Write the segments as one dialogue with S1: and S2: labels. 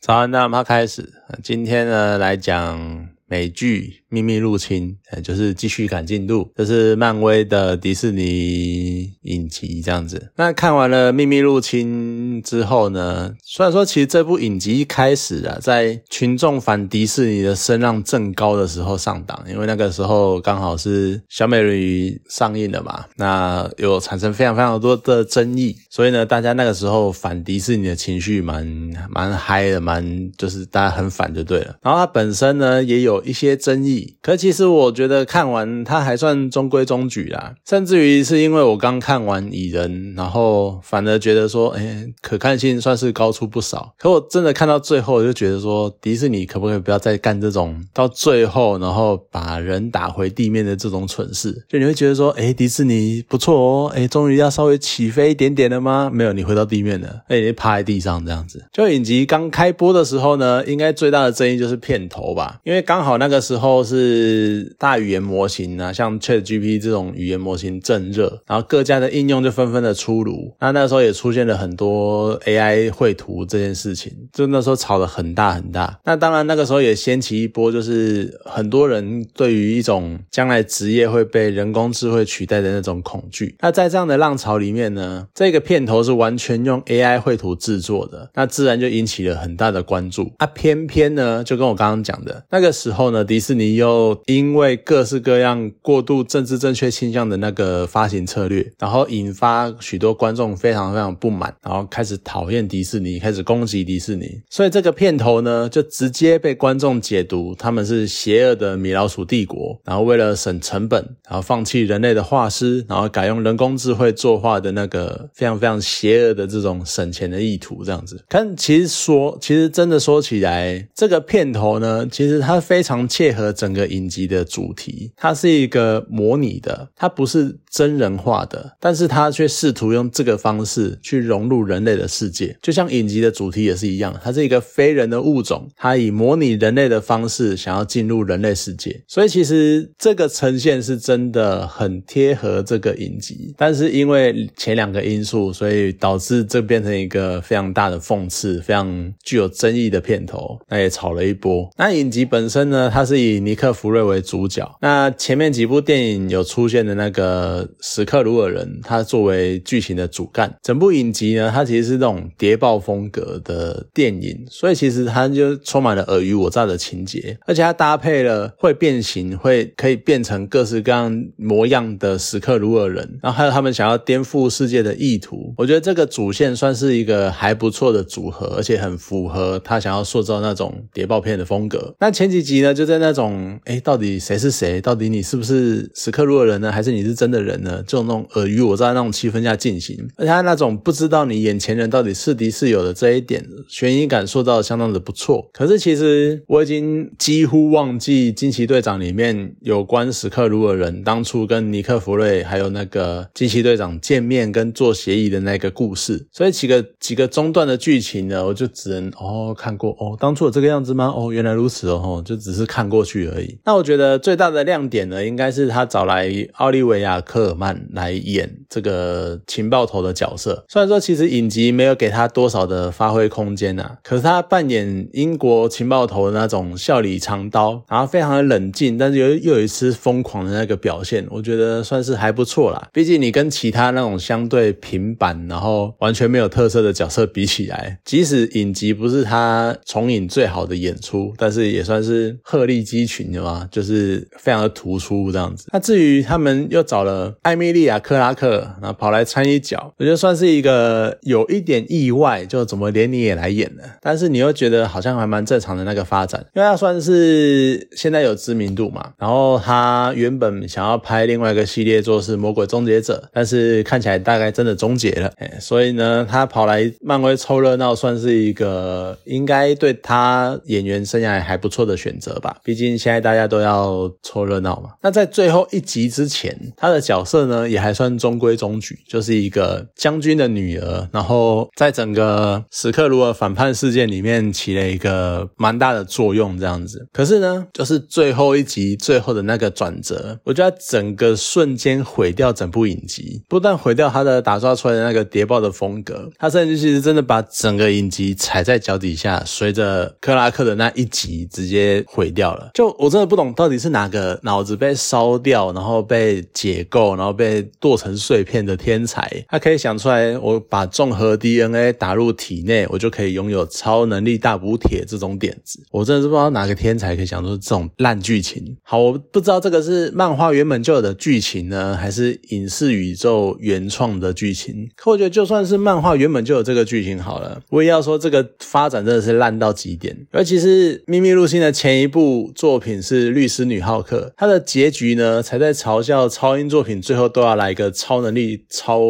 S1: 早安，那我们开始。今天呢，来讲美剧。秘密入侵，呃，就是继续赶进度，这是漫威的迪士尼影集这样子。那看完了秘密入侵之后呢，虽然说其实这部影集一开始啊，在群众反迪士尼的声浪正高的时候上档，因为那个时候刚好是小美人鱼上映了嘛，那有产生非常非常多的争议，所以呢，大家那个时候反迪士尼的情绪蛮蛮嗨的，蛮就是大家很反就对了。然后它本身呢，也有一些争议。可其实我觉得看完它还算中规中矩啦，甚至于是因为我刚看完蚁人，然后反而觉得说，哎，可看性算是高出不少。可我真的看到最后，我就觉得说，迪士尼可不可以不要再干这种到最后，然后把人打回地面的这种蠢事？就你会觉得说，哎，迪士尼不错哦，哎，终于要稍微起飞一点点了吗？没有，你回到地面了，哎，你趴在地上这样子。就影集刚开播的时候呢，应该最大的争议就是片头吧，因为刚好那个时候。是大语言模型啊，像 Chat GPT 这种语言模型正热，然后各家的应用就纷纷的出炉。那那时候也出现了很多 AI 绘图这件事情，就那时候炒得很大很大。那当然那个时候也掀起一波，就是很多人对于一种将来职业会被人工智慧取代的那种恐惧。那在这样的浪潮里面呢，这个片头是完全用 AI 绘图制作的，那自然就引起了很大的关注。啊，偏偏呢，就跟我刚刚讲的那个时候呢，迪士尼。又因为各式各样过度政治正确倾向的那个发行策略，然后引发许多观众非常非常不满，然后开始讨厌迪士尼，开始攻击迪士尼。所以这个片头呢，就直接被观众解读他们是邪恶的米老鼠帝国，然后为了省成本，然后放弃人类的画师，然后改用人工智慧作画的那个非常非常邪恶的这种省钱的意图，这样子。看，其实说，其实真的说起来，这个片头呢，其实它非常切合整。整个影集的主题，它是一个模拟的，它不是真人化的，但是它却试图用这个方式去融入人类的世界，就像影集的主题也是一样，它是一个非人的物种，它以模拟人类的方式想要进入人类世界，所以其实这个呈现是真的很贴合这个影集，但是因为前两个因素，所以导致这变成一个非常大的讽刺，非常具有争议的片头，那也炒了一波。那影集本身呢，它是以尼。克福瑞为主角，那前面几部电影有出现的那个史克鲁尔人，他作为剧情的主干。整部影集呢，它其实是那种谍报风格的电影，所以其实它就充满了尔虞我诈的情节，而且它搭配了会变形、会可以变成各式各样模样的史克鲁尔人，然后还有他们想要颠覆世界的意图。我觉得这个主线算是一个还不错的组合，而且很符合他想要塑造那种谍报片的风格。那前几集呢，就在那种。哎，到底谁是谁？到底你是不是史克鲁尔人呢？还是你是真的人呢？就那种尔虞我诈那种气氛下进行，而且他那种不知道你眼前人到底是敌是友的这一点，悬疑感塑造的相当的不错。可是其实我已经几乎忘记惊奇队长里面有关史克鲁尔人当初跟尼克弗瑞还有那个惊奇队长见面跟做协议的那个故事，所以几个几个中断的剧情呢，我就只能哦看过哦，当初有这个样子吗？哦，原来如此哦，就只是看过去而已。那我觉得最大的亮点呢，应该是他找来奥利维亚·科尔曼来演这个情报头的角色。虽然说其实影集没有给他多少的发挥空间啊，可是他扮演英国情报头的那种笑里藏刀，然后非常的冷静，但是又又有一丝疯狂的那个表现，我觉得算是还不错啦。毕竟你跟其他那种相对平板，然后完全没有特色的角色比起来，即使影集不是他重影最好的演出，但是也算是鹤立鸡群。你知道吗？就是非常的突出这样子。那至于他们又找了艾米莉亚·克拉克，然后跑来参一脚，我觉得算是一个有一点意外，就怎么连你也来演了？但是你又觉得好像还蛮正常的那个发展，因为他算是现在有知名度嘛。然后他原本想要拍另外一个系列作是《魔鬼终结者》，但是看起来大概真的终结了。哎，所以呢，他跑来漫威凑热闹，算是一个应该对他演员生涯还不错的选择吧。毕竟现在。大家都要凑热闹嘛。那在最后一集之前，他的角色呢也还算中规。中矩，就是一个将军的女儿，然后在整个史克鲁尔反叛事件里面起了一个蛮大的作用，这样子。可是呢，就是最后一集最后的那个转折，我觉得整个瞬间毁掉整部影集，不但毁掉他的打造出来的那个谍报的风格，他甚至其实真的把整个影集踩在脚底下，随着克拉克的那一集直接毁掉了。就我真的不懂，到底是哪个脑子被烧掉，然后被解构，然后被剁成碎片的天才，他可以想出来，我把综合 DNA 打入体内，我就可以拥有超能力大补铁这种点子。我真的是不知道哪个天才可以想出这种烂剧情。好，我不知道这个是漫画原本就有的剧情呢，还是影视宇宙原创的剧情。可我觉得就算是漫画原本就有这个剧情好了，我也要说这个发展真的是烂到极点。尤其是《秘密入侵》的前一部作品是《律师女浩克》，它的结局呢，才在嘲笑超英作品最后都要来一个超能力超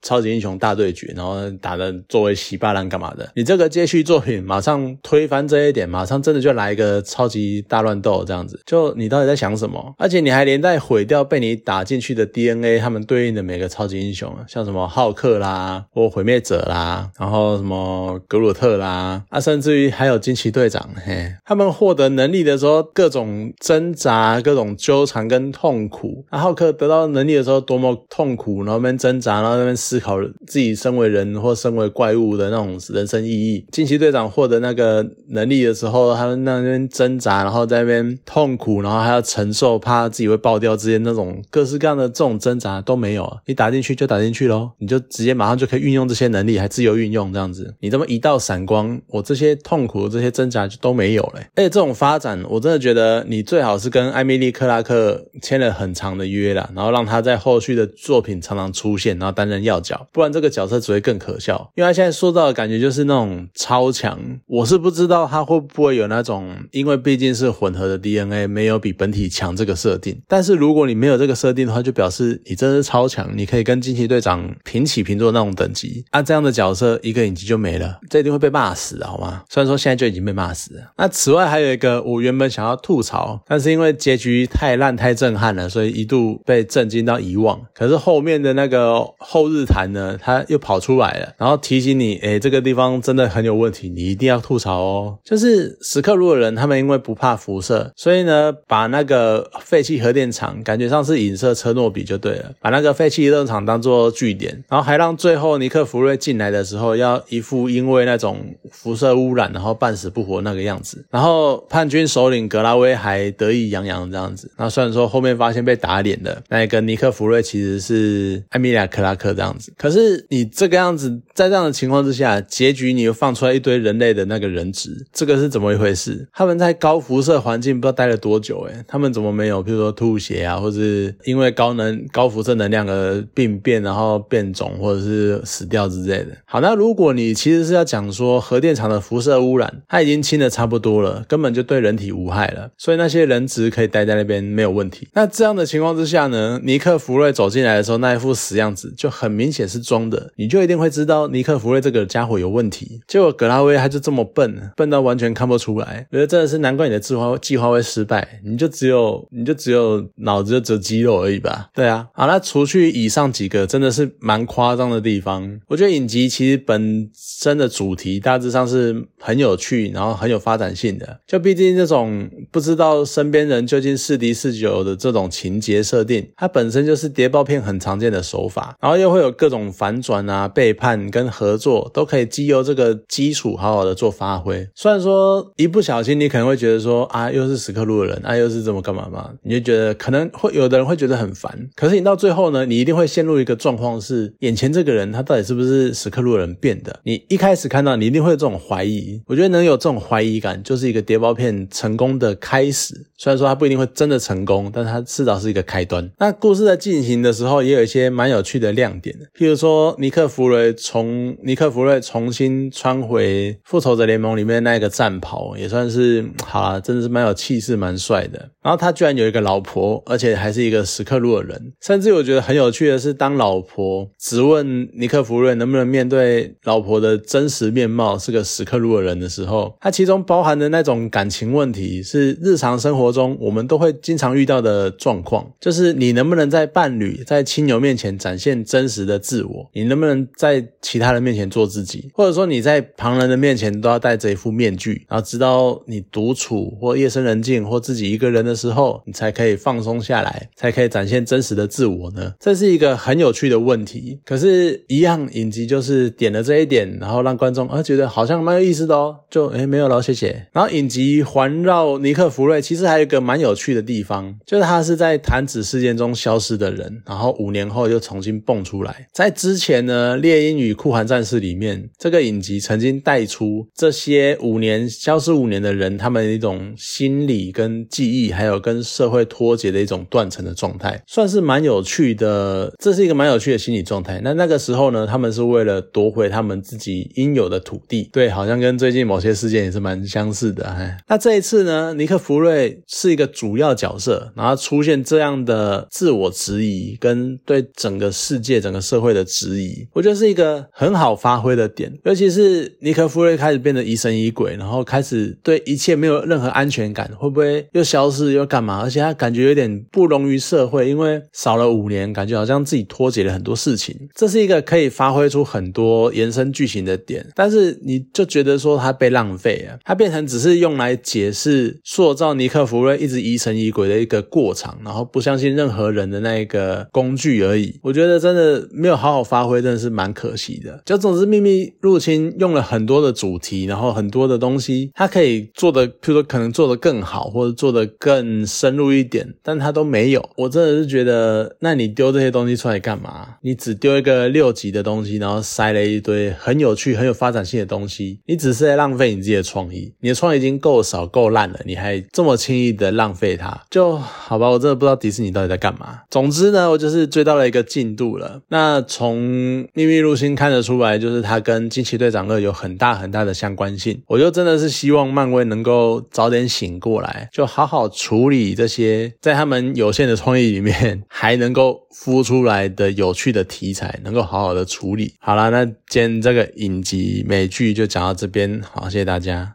S1: 超级英雄大对决，然后打的作为洗巴烂干嘛的？你这个接续作品马上推翻这一点，马上真的就来一个超级大乱斗这样子，就你到底在想什么？而且你还连带毁掉被你打进去的 DNA，他们对应的每个超级英雄，像什么浩克啦，或毁灭者啦，然后什么格鲁特啦，啊，甚至于还有惊奇队长，嘿，他们获得能力的时候，各种挣扎、各种纠缠跟痛苦。那浩克得到能力的时候，多么痛苦，然后那边挣扎，然后那边思考自己身为人或身为怪物的那种人生意义。惊奇队长获得那个能力的时候，他们那边挣扎，然后在那边痛苦，然后还要承受怕自己会爆掉之间那种各式各样的这种挣扎都没有！你打进去就打进去喽，你就直接马上就可以运用这些能力，还自由运用这样子。你这么一道闪光，我这些痛苦、这些挣扎就都没有了。而且这种发展，我真的觉得你最好是跟艾米丽·克拉克签了很长的约啦，然后让他在后续的作品常常出现，然后担任要角，不然这个角色只会更可笑。因为他现在塑造的感觉就是那种超强，我是不知道他会不会有那种，因为毕竟是混合的 DNA，没有比本体强这个设定。但是如果你没有这个设定的话，就表示你真的是超强，你可以跟惊奇队长平起平坐那种等级。啊，这样的角色一个影集就没了，这一定会被骂死，好吗？虽然说现在就已经被骂死了。那此外还有一个我原本想要吐槽，但是因为结局太烂太震撼了，所以一度被震惊到遗忘。可是后面的那个后日谈呢，他又跑出来了，然后提醒你，哎，这个地方真的很有问题，你一定要吐槽哦。就是史克鲁的人，他们因为不怕辐射，所以呢，把那个废弃核电厂感觉上是影射车诺比就对了，把那个废弃核电厂当做据点，然后还让最后尼克弗瑞进来的时候，要一副因为那种辐射污染然后半死不活那个样子，然后叛军首领格拉威还得意洋洋这样子。那虽然说后面发现被打脸了，那个尼克弗瑞其实是艾米亚克拉克这样子，可是你这个样子，在这样的情况之下，结局你又放出来一堆人类的那个人质，这个是怎么一回事？他们在高辐射环境不知道待了多久，诶他们怎么没有，比如说吐血啊，或是因为高能高辐射能量而病变，然后变种或者是死掉之类的。好，那如果你其实是要讲说核电厂的辐射污染，它已经清的差不多了，根本就对人体无害了，所以那些人质可以待在那边没有问题。那这样的情况之下呢，尼克弗瑞走进来的时候，那一副死样子就很明显是装的，你就一定会知道尼克弗瑞这个家伙有问题。结果格拉威他就这么笨，笨到完全看不出来，我觉得真的是难怪你的计划计划会失败，你就只有你就只有脑子就只有肌肉而已吧？对啊，好，那除去以上几个真的是蛮夸张的地方，我觉得影集其实本身的主题大致上是很有趣，然后很有发展性的。就毕竟这种不知道身边人究竟是敌是友的这种情节设定，它本身就是谍报片很常见的手法，然后又会有各种反转啊、背叛跟合作，都可以基由这个基础好好的做发挥。虽然说一不小心你可能会觉得说啊，又是史克鲁的人，啊又是怎么干嘛嘛，你就觉得可能会有的人会觉得很烦。可是你到最后呢，你一定会陷入一个状况是，眼前这个人他到底是不是史克鲁人变的？你一开始看到，你一定会有这种怀疑。我觉得能有这种怀疑感，就是一个谍报片成功的开开始。虽然说它不一定会真的成功，但它至少是一个开端。那故事在进行的时候，也有一些蛮有趣的亮点的，譬如说尼克弗瑞从尼克弗瑞重新穿回复仇者联盟里面那个战袍，也算是好啦，真的是蛮有气势、蛮帅的。然后他居然有一个老婆，而且还是一个史克鲁尔人。甚至我觉得很有趣的是，当老婆质问尼克弗瑞能不能面对老婆的真实面貌是个史克鲁尔人的时候，他其中包含的那种感情问题，是日常生活中我们都会经常遇到的状况，就是你能不能在伴侣、在亲友面前展现真实的自我？你能不能在其他人面前做自己？或者说你在旁人的面前都要戴着一副面具，然后直到你独处或夜深人静或自己一个人的时候，你才可以放松下来，才可以展现真实的自我呢？这是一个很有趣的问题。可是，一样影集就是点了这一点，然后让观众啊觉得好像蛮有意思的哦，就诶没有了，谢谢。然后影集环绕尼克福瑞，其实还有一个蛮有趣的地方，就是他是在弹指事件中消失的人，然后五年后又重新蹦出来。在之前呢，《猎鹰与酷寒战士》里面，这个影集曾经带出这些五年消失五年的人，他们一种心理跟记忆，还有跟社会脱节的一种断层的状态，算是蛮有趣的。这是一个蛮有趣的心理状态。那那个时候呢，他们是为了夺回他们自己应有的土地。对，好像跟最近某些事件也是蛮相似的。哎那这一次呢，尼克福瑞是一个主要角色，然后出现这样的自我质疑跟对整个世界、整个社会的质疑，我觉得是一个很好发挥的点。尤其是尼克福瑞开始变得疑神疑鬼，然后开始对一切没有任何安全感，会不会又消失又干嘛？而且他感觉有点不容于社会，因为少了五年，感觉好像自己脱节了很多事情。这是一个可以发挥出很多延伸剧情的点，但是你就觉得说他被浪费了，他变成只是用来解释造尼克弗瑞一直疑神疑鬼的一个过场，然后不相信任何人的那一个工具而已。我觉得真的没有好好发挥，真的是蛮可惜的。就总之，秘密入侵用了很多的主题，然后很多的东西，它可以做的，譬如说可能做的更好，或者做的更深入一点，但它都没有。我真的是觉得，那你丢这些东西出来干嘛？你只丢一个六级的东西，然后塞了一堆很有趣、很有发展性的东西，你只是在浪费你自己的创意。你的创意已经够少、够烂了，你还这么轻易的浪费它，就好吧？我真的不知道迪士尼到底在干嘛。总之呢，我就是追到了一个进度了。那从秘密入侵看得出来，就是它跟惊奇队长二有很大很大的相关性。我就真的是希望漫威能够早点醒过来，就好好处理这些在他们有限的创意里面还能够孵出来的有趣的题材，能够好好的处理。好了，那今天这个影集美剧就讲到这边，好，谢谢大家。